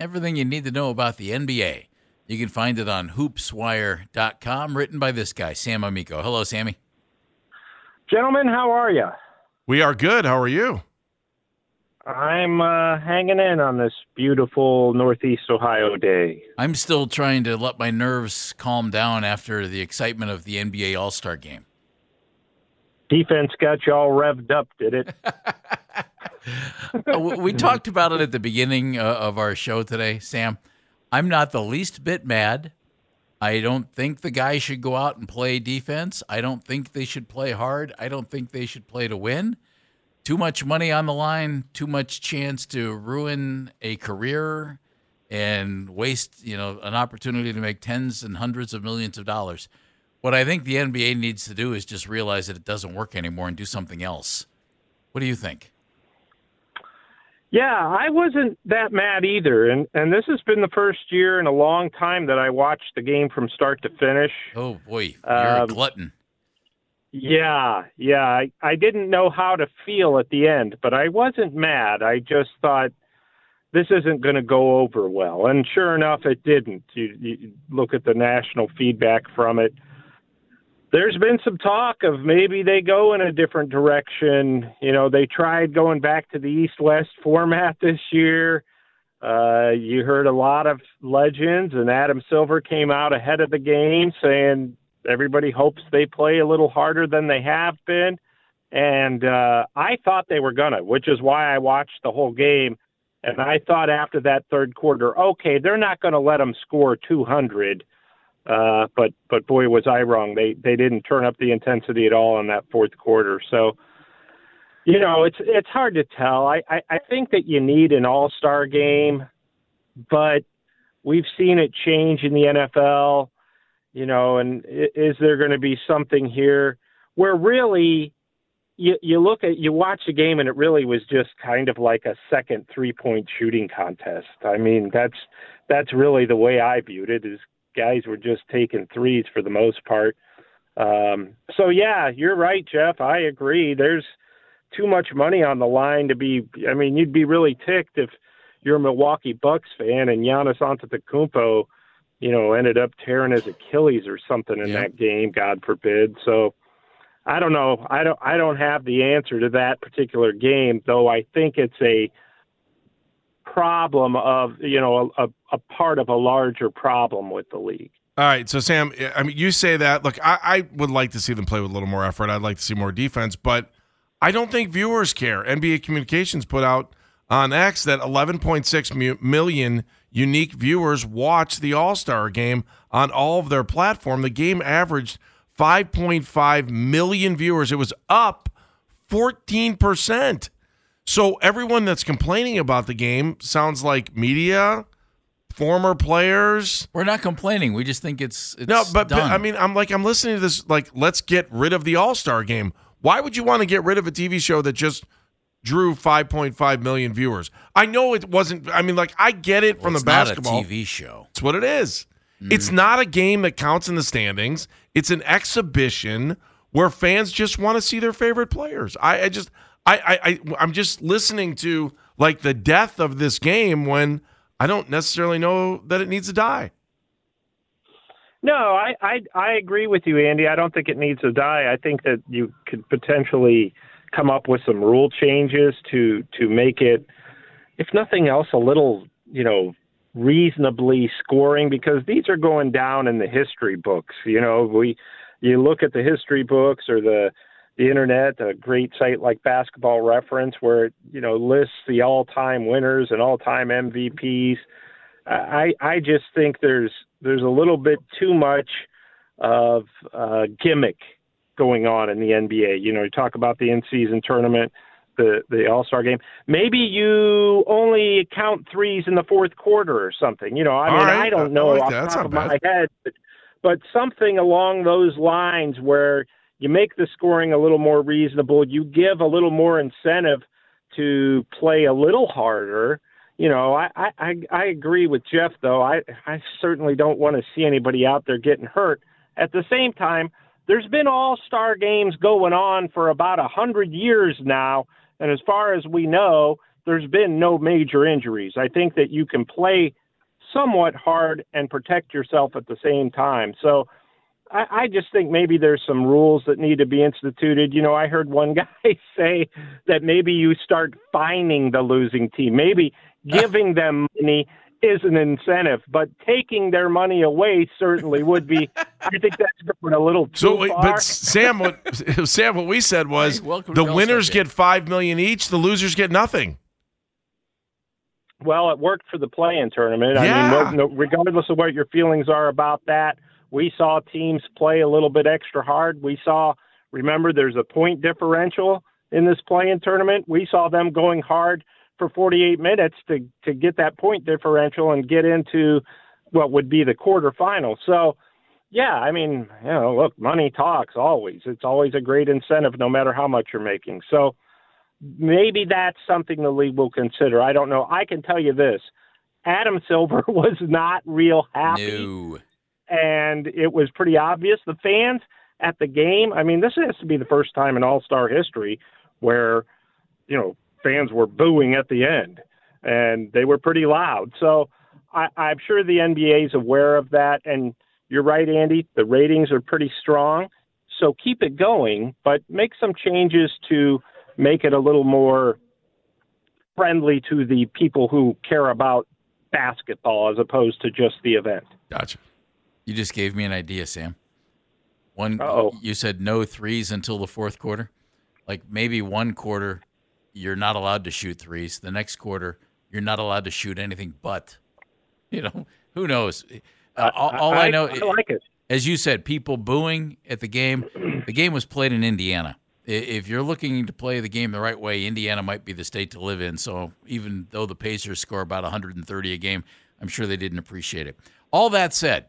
Everything you need to know about the NBA. You can find it on hoopswire.com, written by this guy, Sam Amico. Hello, Sammy. Gentlemen, how are you? We are good. How are you? I'm uh, hanging in on this beautiful Northeast Ohio day. I'm still trying to let my nerves calm down after the excitement of the NBA All Star game. Defense got you all revved up, did it? Uh, we talked about it at the beginning uh, of our show today, Sam. I'm not the least bit mad. I don't think the guys should go out and play defense. I don't think they should play hard. I don't think they should play to win. Too much money on the line, too much chance to ruin a career and waste, you know, an opportunity to make tens and hundreds of millions of dollars. What I think the NBA needs to do is just realize that it doesn't work anymore and do something else. What do you think? Yeah, I wasn't that mad either, and and this has been the first year in a long time that I watched the game from start to finish. Oh boy, you're Um, a glutton. Yeah, yeah, I I didn't know how to feel at the end, but I wasn't mad. I just thought this isn't going to go over well, and sure enough, it didn't. You, you look at the national feedback from it. There's been some talk of maybe they go in a different direction. You know, they tried going back to the East West format this year. Uh, you heard a lot of legends, and Adam Silver came out ahead of the game saying everybody hopes they play a little harder than they have been. And uh, I thought they were going to, which is why I watched the whole game. And I thought after that third quarter, okay, they're not going to let them score 200. Uh, but but boy, was I wrong. They they didn't turn up the intensity at all in that fourth quarter. So, you know, it's it's hard to tell. I I, I think that you need an All Star game, but we've seen it change in the NFL. You know, and is there going to be something here where really you you look at you watch the game and it really was just kind of like a second three point shooting contest. I mean, that's that's really the way I viewed it. Is guys were just taking threes for the most part. Um, so yeah, you're right, Jeff. I agree. There's too much money on the line to be. I mean, you'd be really ticked if you're a Milwaukee Bucks fan and Giannis Antetokounmpo, you know, ended up tearing his Achilles or something in Yeah. that game. God forbid. So I don't know. I don't. I don't have the answer to that particular game, though. I think it's a problem of you know a, a part of a larger problem with the league. All right, so Sam, I mean, you say that. Look, I, I would like to see them play with a little more effort. I'd like to see more defense, but I don't think viewers care. NBA Communications put out on X that 11.6 million unique viewers watched the All Star game on all of their platform. The game averaged 5.5 million viewers. It was up 14 percent. So everyone that's complaining about the game sounds like media, former players. We're not complaining. We just think it's, it's No, but, but. I mean, I'm like, I'm listening to this. Like, let's get rid of the All Star game. Why would you want to get rid of a TV show that just drew 5.5 million viewers? I know it wasn't. I mean, like, I get it from it's the basketball. not a TV show. It's what it is. Hmm. It's not a game that counts in the standings. It's an exhibition where fans just want to see their favorite players. I, I just, I, I, I'm just listening to like the death of this game when I don't necessarily know that it needs to die. No, I, I I agree with you, Andy. I don't think it needs to die. I think that you could potentially come up with some rule changes to to make it, if nothing else, a little you know reasonably scoring because these are going down in the history books. You know, we you look at the history books or the the internet, a great site like Basketball Reference, where it you know lists the all-time winners and all-time MVPs. I I just think there's there's a little bit too much of uh, gimmick going on in the NBA. You know, you talk about the in-season tournament. the the All Star game. Maybe you only count threes in the fourth quarter or something. You know, I mean, right. I don't know I like off the top of bad. my head, but, but something along those lines where you make the scoring a little more reasonable. You give a little more incentive to play a little harder. You know, I I, I agree with Jeff though. I I certainly don't want to see anybody out there getting hurt. At the same time, there's been all star games going on for about a hundred years now, and as far as we know, there's been no major injuries. I think that you can play somewhat hard and protect yourself at the same time. So I, I just think maybe there's some rules that need to be instituted. You know, I heard one guy say that maybe you start fining the losing team. Maybe giving them money is an incentive, but taking their money away certainly would be. I think that's going a little too So, far. but Sam, what Sam, what we said was Hey, the the winners get five million each, the losers get nothing. Well, it worked for the play-in tournament. I Yeah. mean, no, no, regardless of what your feelings are about that, we saw teams play a little bit extra hard. We saw, remember, there's a point differential in this play-in tournament. We saw them going hard for 48 minutes to to get that point differential and get into what would be the quarterfinal. So, yeah, I mean, you know, look, money talks always. It's always a great incentive, no matter how much you're making. So maybe that's something the league will consider. I don't know. I can tell you this: Adam Silver was not real happy, No. And it was pretty obvious. The fans at the game. I mean, this has to be the first time in All Star history where you know fans were booing at the end, and they were pretty loud. So I, I'm sure the NBA is aware of that. And you're right, Andy. The ratings are pretty strong. So keep it going, but make some changes to make it a little more friendly to the people who care about basketball as opposed to just the event. Gotcha. You just gave me an idea, Sam. One, Uh-oh. you said no threes until the fourth quarter. Like maybe one quarter, you're not allowed to shoot threes. The next quarter, you're not allowed to shoot anything but. You know, who knows? Uh, all, all I, know, I like it. as you said, people booing at the game. The game was played in Indiana. If you're looking to play the game the right way, Indiana might be the state to live in. So even though the Pacers score about 130 a game, I'm sure they didn't appreciate it. All that said,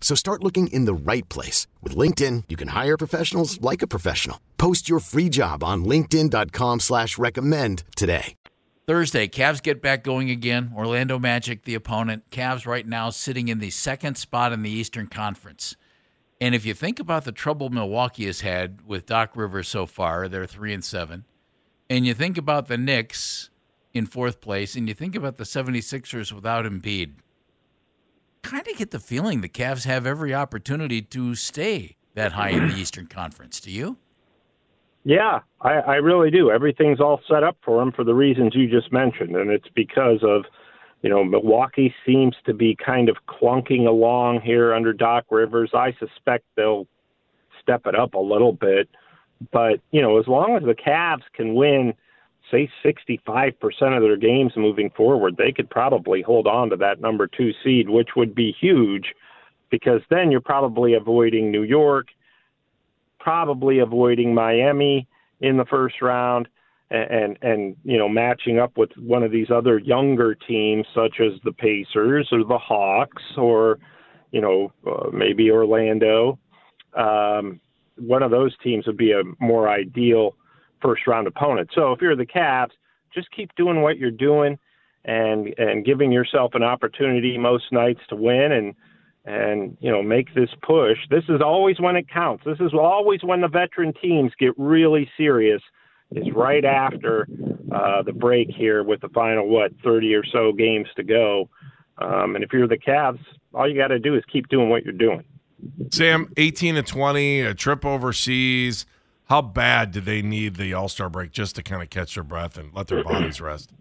So start looking in the right place. With LinkedIn, you can hire professionals like a professional. Post your free job on linkedin.com slash recommend today. Thursday, Cavs get back going again. Orlando Magic, the opponent. Cavs right now sitting in the second spot in the Eastern Conference. And if you think about the trouble Milwaukee has had with Doc Rivers so far, they're three and seven. And you think about the Knicks in fourth place, and you think about the 76ers without Embiid, kind of get the feeling the Cavs have every opportunity to stay that high in the Eastern Conference. Do you? Yeah, I, I really do. Everything's all set up for them for the reasons you just mentioned, and it's because of, you know, Milwaukee seems to be kind of clunking along here under Doc Rivers. I suspect they'll step it up a little bit, but you know, as long as the Cavs can win say 65% of their games moving forward, they could probably hold on to that number two seed, which would be huge because then you're probably avoiding New York, probably avoiding Miami in the first round. And, and and you know matching up with one of these other younger teams such as the Pacers or the Hawks or you know uh, maybe Orlando um, one of those teams would be a more ideal first round opponent. So if you're the Cavs, just keep doing what you're doing and and giving yourself an opportunity most nights to win and and you know make this push. This is always when it counts. This is always when the veteran teams get really serious. Is right after uh, the break here with the final what 30 or so games to go. Um, and if you're the Cavs, all you got to do is keep doing what you're doing. Sam, 18 to 20, a trip overseas. How bad do they need the All Star break just to kind of catch their breath and let their bodies rest?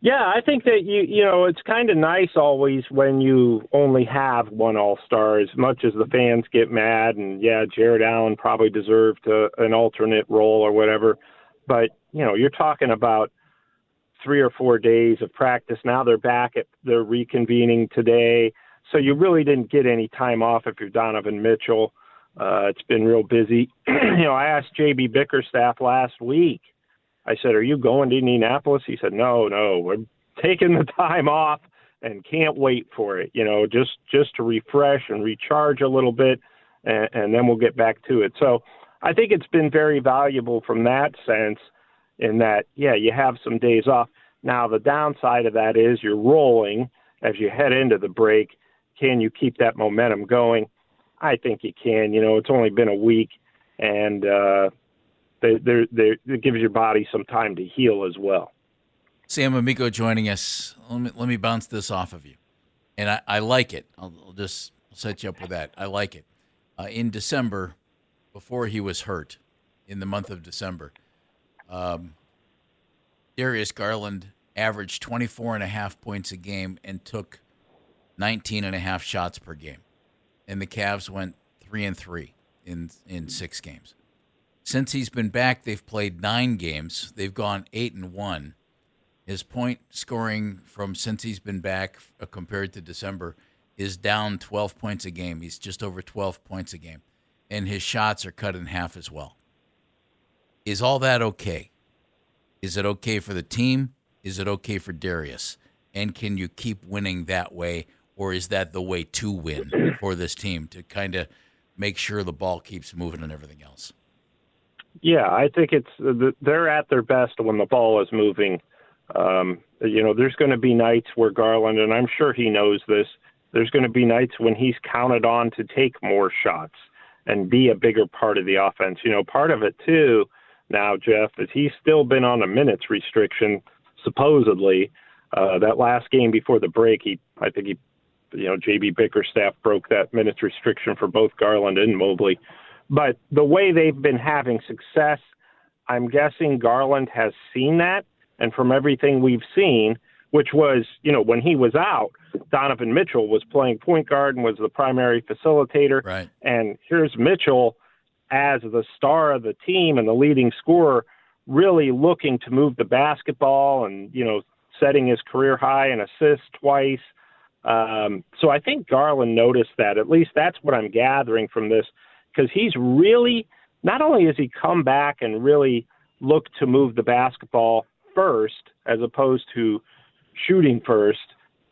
Yeah, I think that you you know it's kind of nice always when you only have one All Star. As much as the fans get mad, and yeah, Jarrett Allen probably deserved a, an alternate role or whatever, but you know you're talking about three or four days of practice. Now they're back at they're reconvening today, so you really didn't get any time off if you're Donovan Mitchell. Uh, it's been real busy. you know, I asked JB Bickerstaff last week. I said, "Are you going to Indianapolis?" He said, "No, no, we're taking the time off and can't wait for it. You know, just just to refresh and recharge a little bit, and, and then we'll get back to it." So, I think it's been very valuable from that sense. In that, yeah, you have some days off. Now, the downside of that is you're rolling as you head into the break. Can you keep that momentum going? I think you can. You know, it's only been a week, and uh, they, they're, they're, it gives your body some time to heal as well. Sam Amico joining us. Let me, let me bounce this off of you. And I, I like it. I'll, I'll, just set you up with that. I like it. Uh, in December, before he was hurt, in the month of December, um, Darius Garland averaged 24 and a half points a game and took 19 and a half shots per game and the Cavs went three and three in in six games. Since he's been back, they've played nine games. They've gone eight and one. His point scoring from since he's been back uh, compared to December is down 12 points a game. He's just over 12 points a game, and his shots are cut in half as well. Is all that okay? Is it okay for the team? Is it okay for Darius? And can you keep winning that way, or is that the way to win for this team to kind of make sure the ball keeps moving and everything else? Yeah, I think it's they're at their best when the ball is moving. Um, you know, there's going to be nights where Garland, and I'm sure he knows this. There's going to be nights when he's counted on to take more shots and be a bigger part of the offense. You know, part of it too. Now, Jeff, is he's still been on a minutes restriction, supposedly. Uh, that last game before the break, he I think he you know, JB Bickerstaff broke that minutes restriction for both Garland and Mobley. But the way they've been having success, I'm guessing Garland has seen that. And from everything we've seen, which was, you know, when he was out, Donovan Mitchell was playing point guard and was the primary facilitator. Right. And here's Mitchell as the star of the team and the leading scorer, really looking to move the basketball and, you know, setting his career high in assists twice um, so I think Garland noticed that. At least that's what I'm gathering from this, because he's really not only has he come back and really looked to move the basketball first as opposed to shooting first.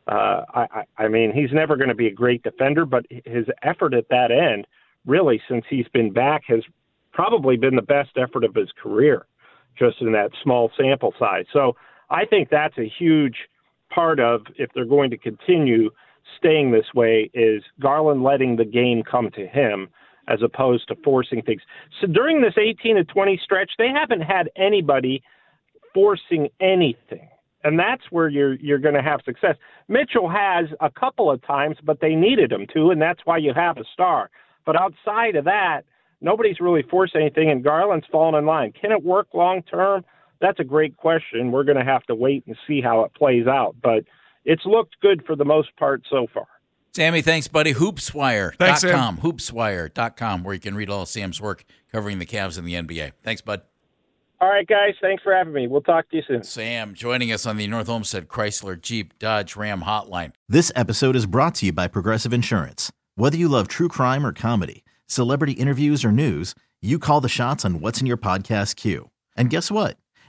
Uh, I, I mean, he's never going to be a great defender, but his effort at that end, really, since he's been back, has probably been the best effort of his career, just in that small sample size. So I think that's a huge part of if they're going to continue staying this way is Garland letting the game come to him as opposed to forcing things. So during this 18 to 20 stretch, they haven't had anybody forcing anything. And that's where you're you're going to have success. Mitchell has a couple of times, but they needed him to, and that's why you have a star. But outside of that, nobody's really forced anything, and Garland's fallen in line. Can it work long term? That's a great question. We're going to have to wait and see how it plays out, but it's looked good for the most part so far. Sammy, thanks, buddy. Hoopswire.com. Hoopswire.com, where you can read all Sam's work covering the Cavs and the NBA. Thanks, bud. All right, guys. Thanks for having me. We'll talk to you soon. Sam joining us on the North Olmsted Chrysler Jeep Dodge Ram Hotline. This episode is brought to you by Progressive Insurance. Whether you love true crime or comedy, celebrity interviews or news, you call the shots on what's in your podcast queue. And guess what?